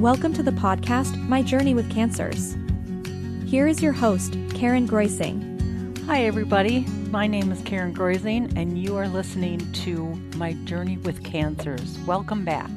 Welcome to the podcast, My Journey with Cancers. Here is your host, Karen Greusing. Hi, everybody. My name is Karen Greusing, and you are listening to My Journey with Cancers. Welcome back.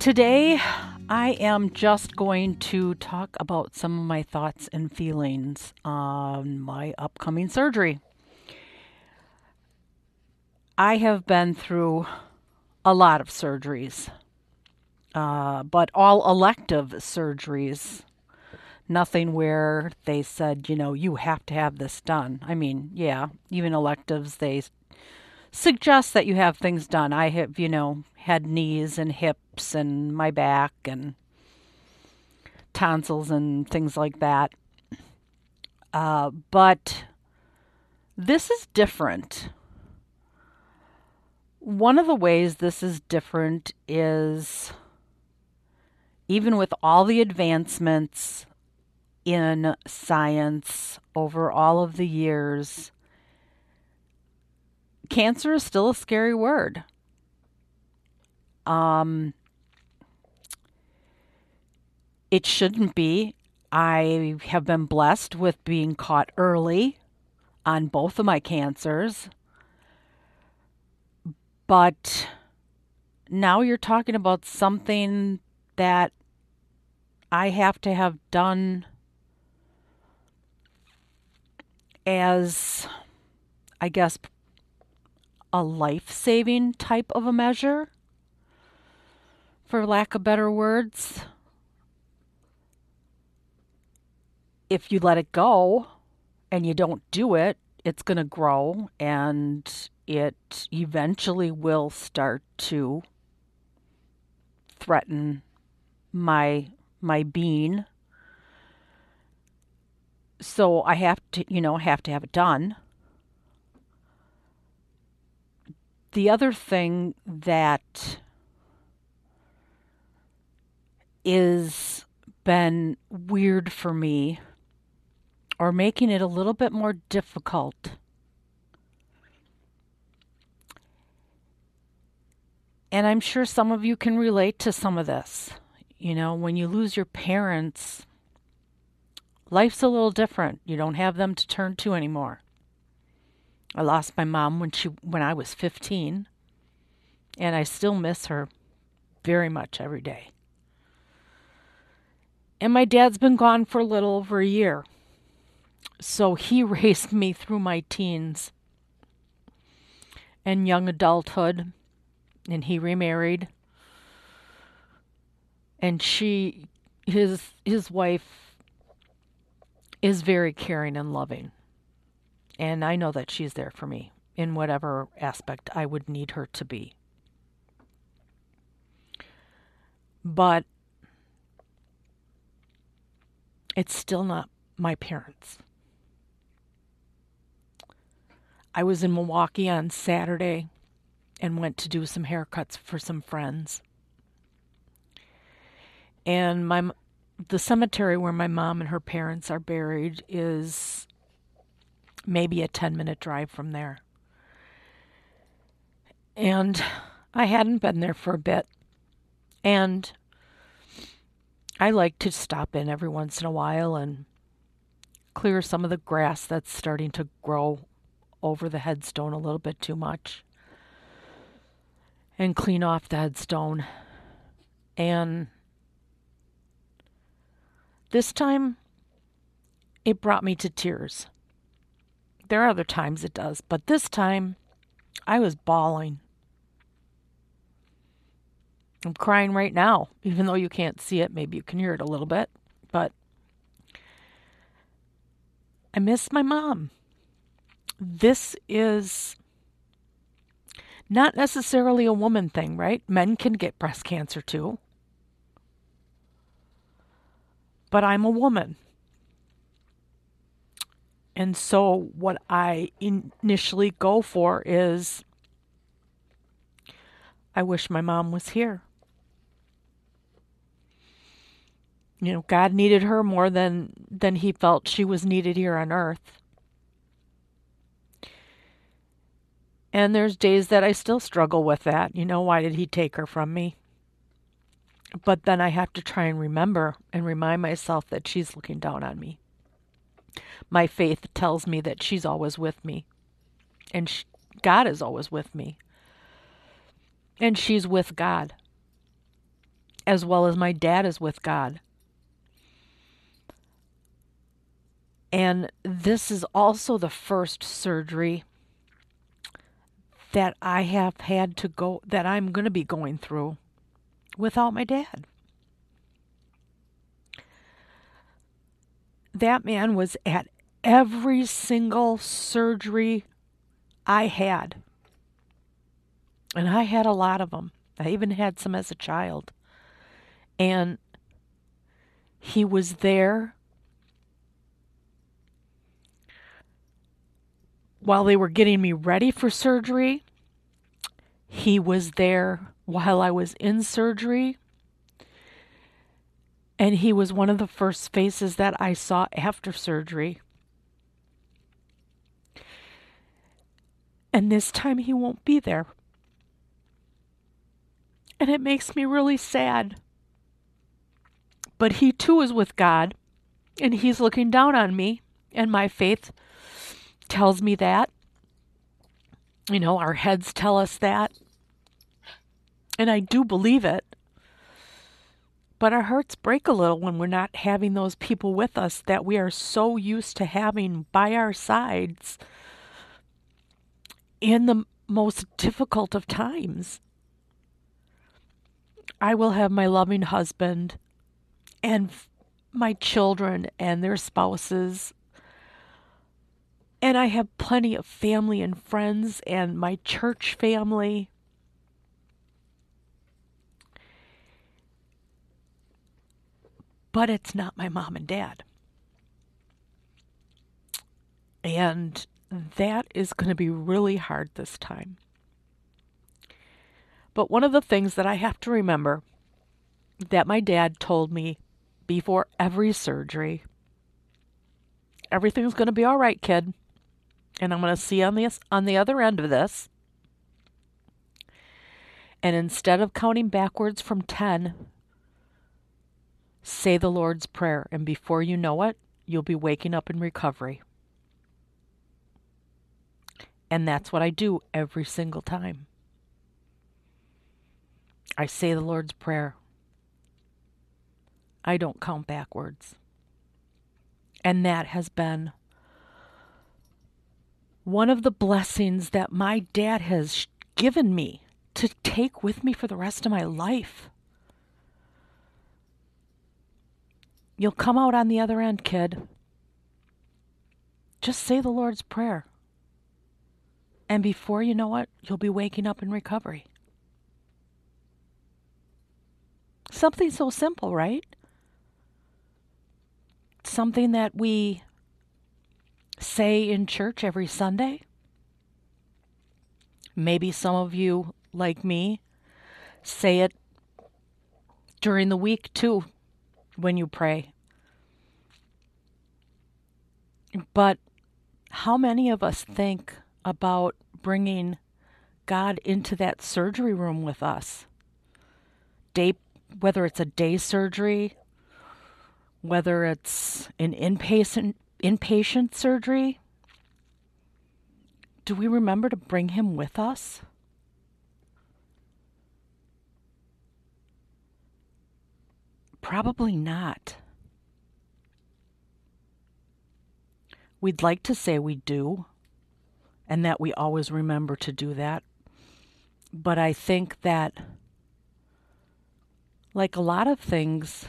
Today, I am just going to talk about some of my thoughts and feelings on my upcoming surgery. I have been through a lot of surgeries, uh, but all elective surgeries. Nothing where they said, you know, you have to have this done. I mean, yeah, even electives, they suggest that you have things done. I have, you know, had knees and hips and my back and tonsils and things like that. Uh, but this is different. One of the ways this is different is even with all the advancements in science over all of the years, cancer is still a scary word. Um, it shouldn't be. I have been blessed with being caught early on both of my cancers. But now you're talking about something that I have to have done as, I guess, a life saving type of a measure for lack of better words. If you let it go and you don't do it, it's going to grow and it eventually will start to threaten my my being. So I have to, you know, have to have it done. The other thing that is been weird for me or making it a little bit more difficult. And I'm sure some of you can relate to some of this. You know, when you lose your parents, life's a little different. You don't have them to turn to anymore. I lost my mom when she when I was 15, and I still miss her very much every day. And my dad's been gone for a little over a year. So he raised me through my teens and young adulthood. And he remarried. And she, his, his wife, is very caring and loving. And I know that she's there for me in whatever aspect I would need her to be. But it's still not my parents. I was in Milwaukee on Saturday and went to do some haircuts for some friends. And my the cemetery where my mom and her parents are buried is maybe a 10 minute drive from there. And I hadn't been there for a bit. And I like to stop in every once in a while and clear some of the grass that's starting to grow over the headstone a little bit too much and clean off the headstone. And this time it brought me to tears. There are other times it does, but this time I was bawling. I'm crying right now, even though you can't see it. Maybe you can hear it a little bit, but I miss my mom. This is not necessarily a woman thing, right? Men can get breast cancer too. But I'm a woman. And so, what I initially go for is I wish my mom was here. you know, God needed her more than than he felt she was needed here on earth. And there's days that I still struggle with that. You know, why did he take her from me? But then I have to try and remember and remind myself that she's looking down on me. My faith tells me that she's always with me. And she, God is always with me. And she's with God, as well as my dad is with God. And this is also the first surgery that I have had to go, that I'm going to be going through without my dad. That man was at every single surgery I had. And I had a lot of them. I even had some as a child. And he was there while they were getting me ready for surgery. He was there while I was in surgery. And he was one of the first faces that I saw after surgery. And this time he won't be there. And it makes me really sad. But he too is with God, and he's looking down on me, and my faith tells me that. You know, our heads tell us that. And I do believe it. But our hearts break a little when we're not having those people with us that we are so used to having by our sides in the most difficult of times. I will have my loving husband and my children and their spouses. And I have plenty of family and friends and my church family. But it's not my mom and dad. And that is going to be really hard this time. But one of the things that I have to remember that my dad told me before every surgery everything's going to be all right, kid. And I'm going to see on the on the other end of this. And instead of counting backwards from 10, say the Lord's prayer and before you know it, you'll be waking up in recovery. And that's what I do every single time. I say the Lord's Prayer. I don't count backwards. And that has been one of the blessings that my dad has given me to take with me for the rest of my life. You'll come out on the other end, kid. Just say the Lord's Prayer. And before you know it, you'll be waking up in recovery. Something so simple, right? Something that we say in church every Sunday. Maybe some of you, like me, say it during the week too when you pray. But how many of us think about bringing God into that surgery room with us. Day, whether it's a day surgery, whether it's an inpatient inpatient surgery, do we remember to bring him with us? Probably not. We'd like to say we do, and that we always remember to do that. But I think that, like a lot of things,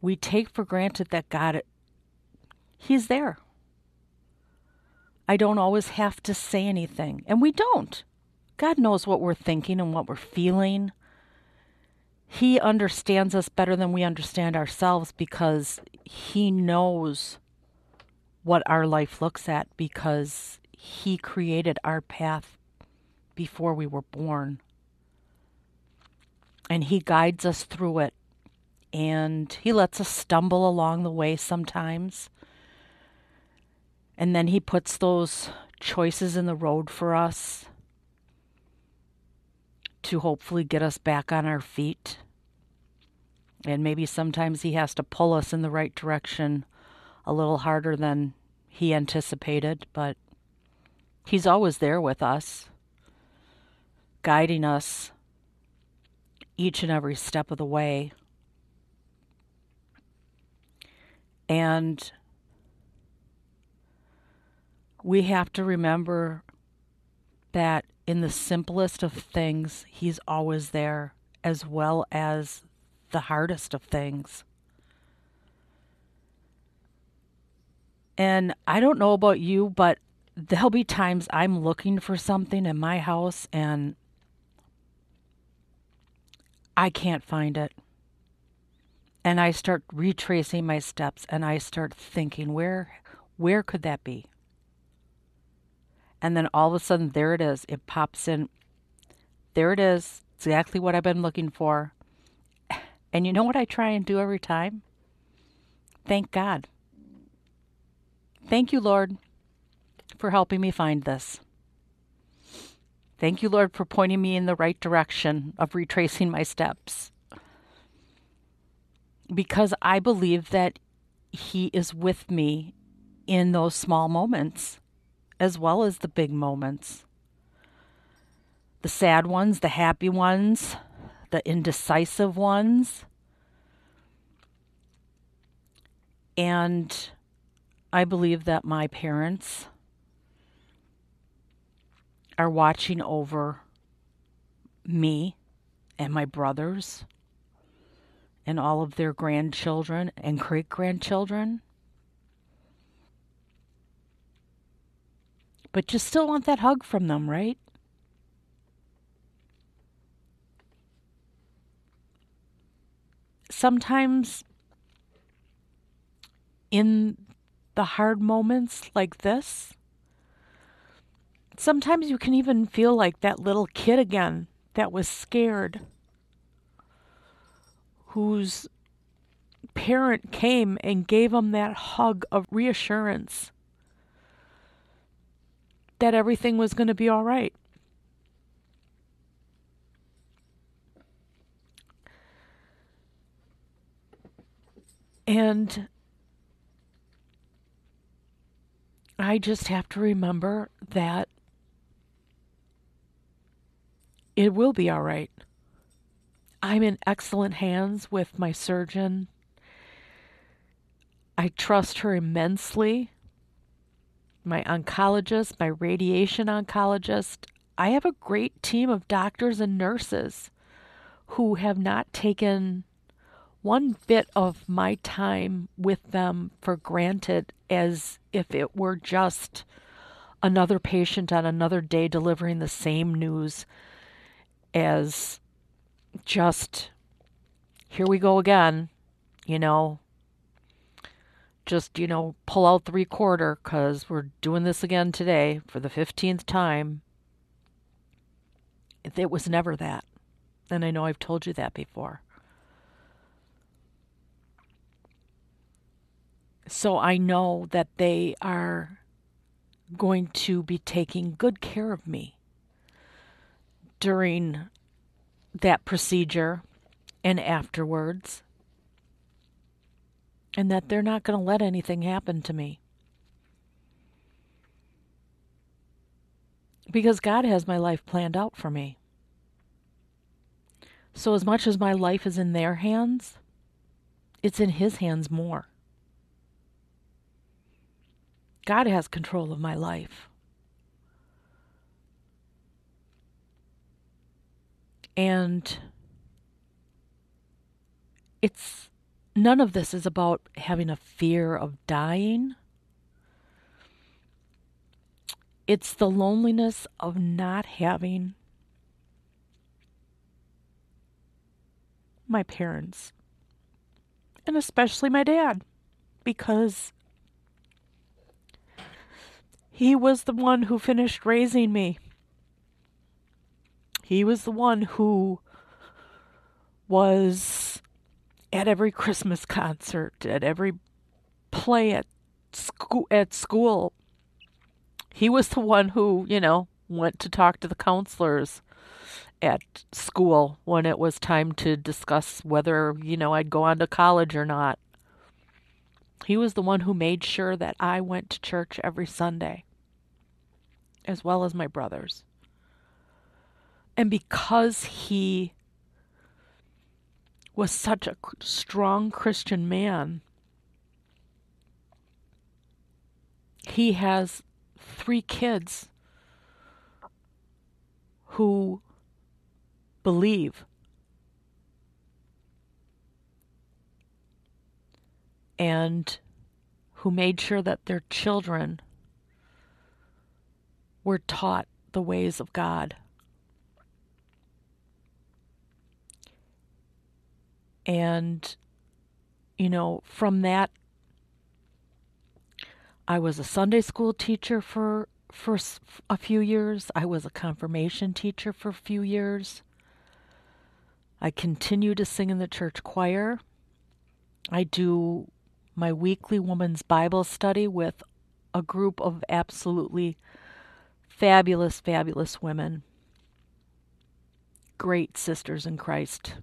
we take for granted that God, He's there. I don't always have to say anything, and we don't. God knows what we're thinking and what we're feeling. He understands us better than we understand ourselves because He knows what our life looks at because He created our path before we were born. And He guides us through it. And He lets us stumble along the way sometimes. And then He puts those choices in the road for us to hopefully get us back on our feet. And maybe sometimes He has to pull us in the right direction a little harder than He anticipated, but He's always there with us, guiding us each and every step of the way. And we have to remember that in the simplest of things, He's always there, as well as the hardest of things. And I don't know about you, but there'll be times I'm looking for something in my house and I can't find it. And I start retracing my steps and I start thinking where where could that be? And then all of a sudden there it is. It pops in. There it is. Exactly what I've been looking for. And you know what I try and do every time? Thank God. Thank you, Lord, for helping me find this. Thank you, Lord, for pointing me in the right direction of retracing my steps. Because I believe that He is with me in those small moments as well as the big moments. The sad ones, the happy ones, the indecisive ones. And I believe that my parents are watching over me and my brothers and all of their grandchildren and great grandchildren. But you still want that hug from them, right? Sometimes in the hard moments like this, sometimes you can even feel like that little kid again that was scared, whose parent came and gave him that hug of reassurance that everything was going to be all right. And I just have to remember that it will be all right. I'm in excellent hands with my surgeon. I trust her immensely. My oncologist, my radiation oncologist. I have a great team of doctors and nurses who have not taken one bit of my time with them for granted as if it were just another patient on another day delivering the same news as just here we go again, you know, just, you know, pull out the recorder because we're doing this again today for the 15th time. It was never that. And I know I've told you that before. So I know that they are going to be taking good care of me during that procedure and afterwards, and that they're not going to let anything happen to me. Because God has my life planned out for me. So, as much as my life is in their hands, it's in His hands more. God has control of my life. And it's none of this is about having a fear of dying. It's the loneliness of not having my parents, and especially my dad, because he was the one who finished raising me. He was the one who was at every Christmas concert, at every play at school, at school, He was the one who, you know, went to talk to the counselors at school when it was time to discuss whether, you know, I'd go on to college or not. He was the one who made sure that I went to church every Sunday, as well as my brothers. And because he was such a strong Christian man, he has three kids who believe. And who made sure that their children were taught the ways of God. And, you know, from that, I was a Sunday school teacher for for a few years. I was a confirmation teacher for a few years. I continue to sing in the church choir. I do my weekly woman's Bible study with a group of absolutely fabulous, fabulous women. Great sisters in Christ.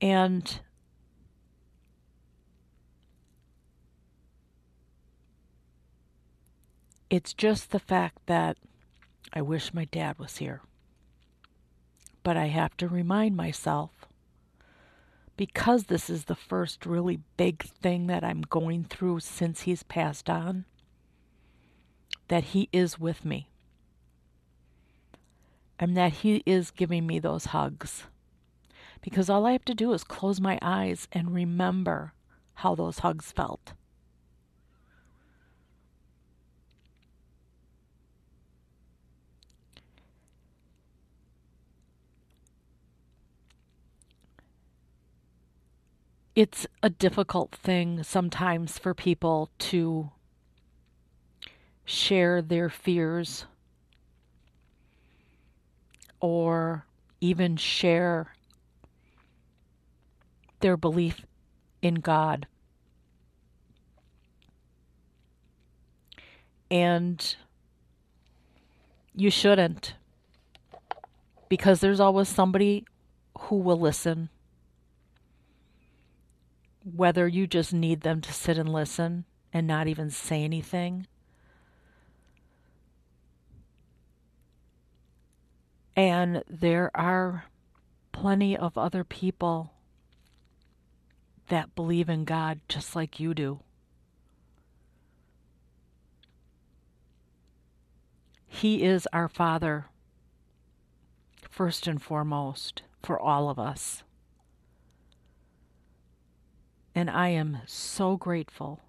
And it's just the fact that I wish my dad was here. But I have to remind myself, because this is the first really big thing that I'm going through since he's passed on, that he is with me. And that he is giving me those hugs. Because all I have to do is close my eyes and remember how those hugs felt. it's a difficult thing sometimes for people to share their fears or even share their belief in God. And you shouldn't, because there's always somebody who will listen whether you just need them to sit and listen and not even say anything. And there are plenty of other people that believe in God just like you do. He is our Father, first and foremost, for all of us. And I am so grateful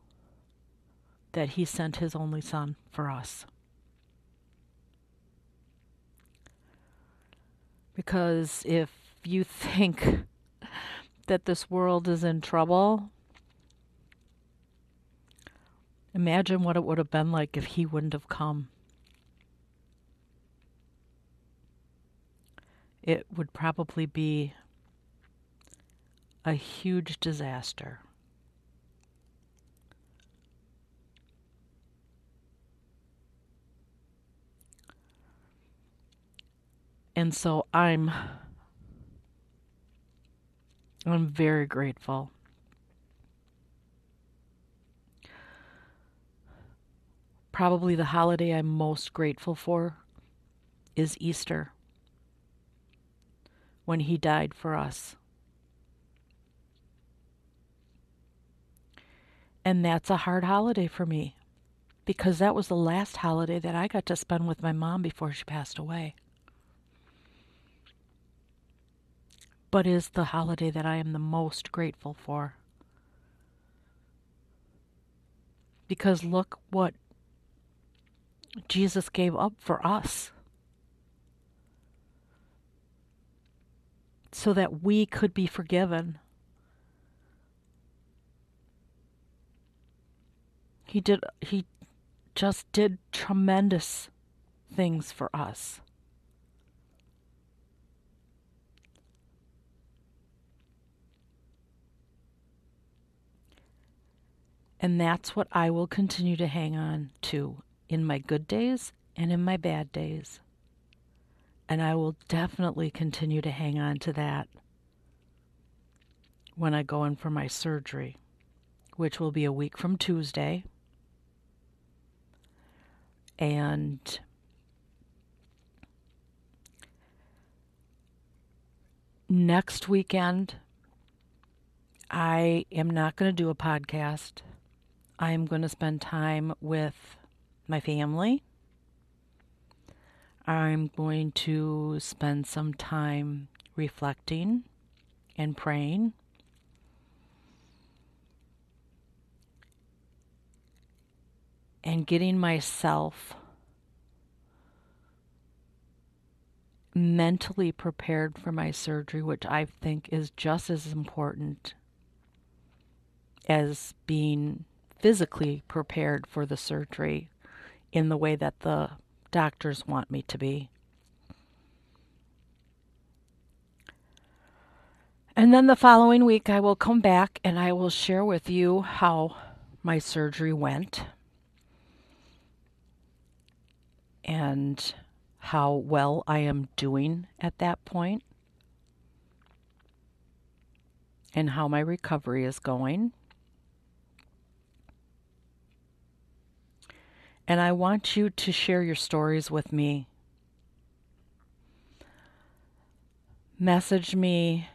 that He sent His only Son for us. Because if you think that this world is in trouble, imagine what it would have been like if He wouldn't have come. It would probably be a huge disaster. And so I'm I'm very grateful. Probably the holiday I'm most grateful for is Easter when he died for us. And that's a hard holiday for me because that was the last holiday that I got to spend with my mom before she passed away. But is the holiday that I am the most grateful for. Because look what Jesus gave up for us. So that we could be forgiven He did he just did tremendous things for us. And that's what I will continue to hang on to in my good days and in my bad days. And I will definitely continue to hang on to that when I go in for my surgery, which will be a week from Tuesday. And next weekend, I am not going to do a podcast. I am going to spend time with my family. I'm going to spend some time reflecting and praying. And getting myself mentally prepared for my surgery, which I think is just as important as being physically prepared for the surgery in the way that the doctors want me to be. And then the following week, I will come back and I will share with you how my surgery went and how well I am doing at that point and how my recovery is going. And I want you to share your stories with me. Message me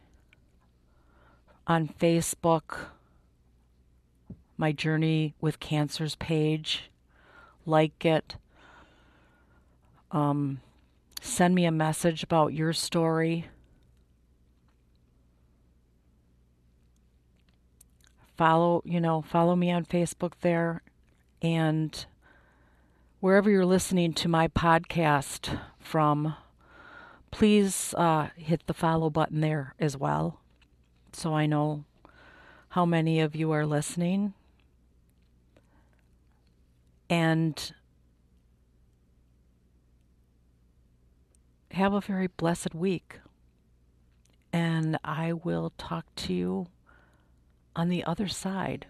on Facebook, my Journey with Cancers page. Like it. Um, send me a message about your story. Follow, you know, follow me on Facebook there and wherever you're listening to my podcast from, please uh, hit the follow button there as well so I know how many of you are listening. And have a very blessed week. And I will talk to you on the other side.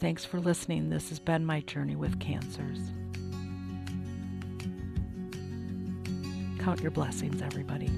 Thanks for listening. This has been my journey with cancers. Count your blessings, everybody.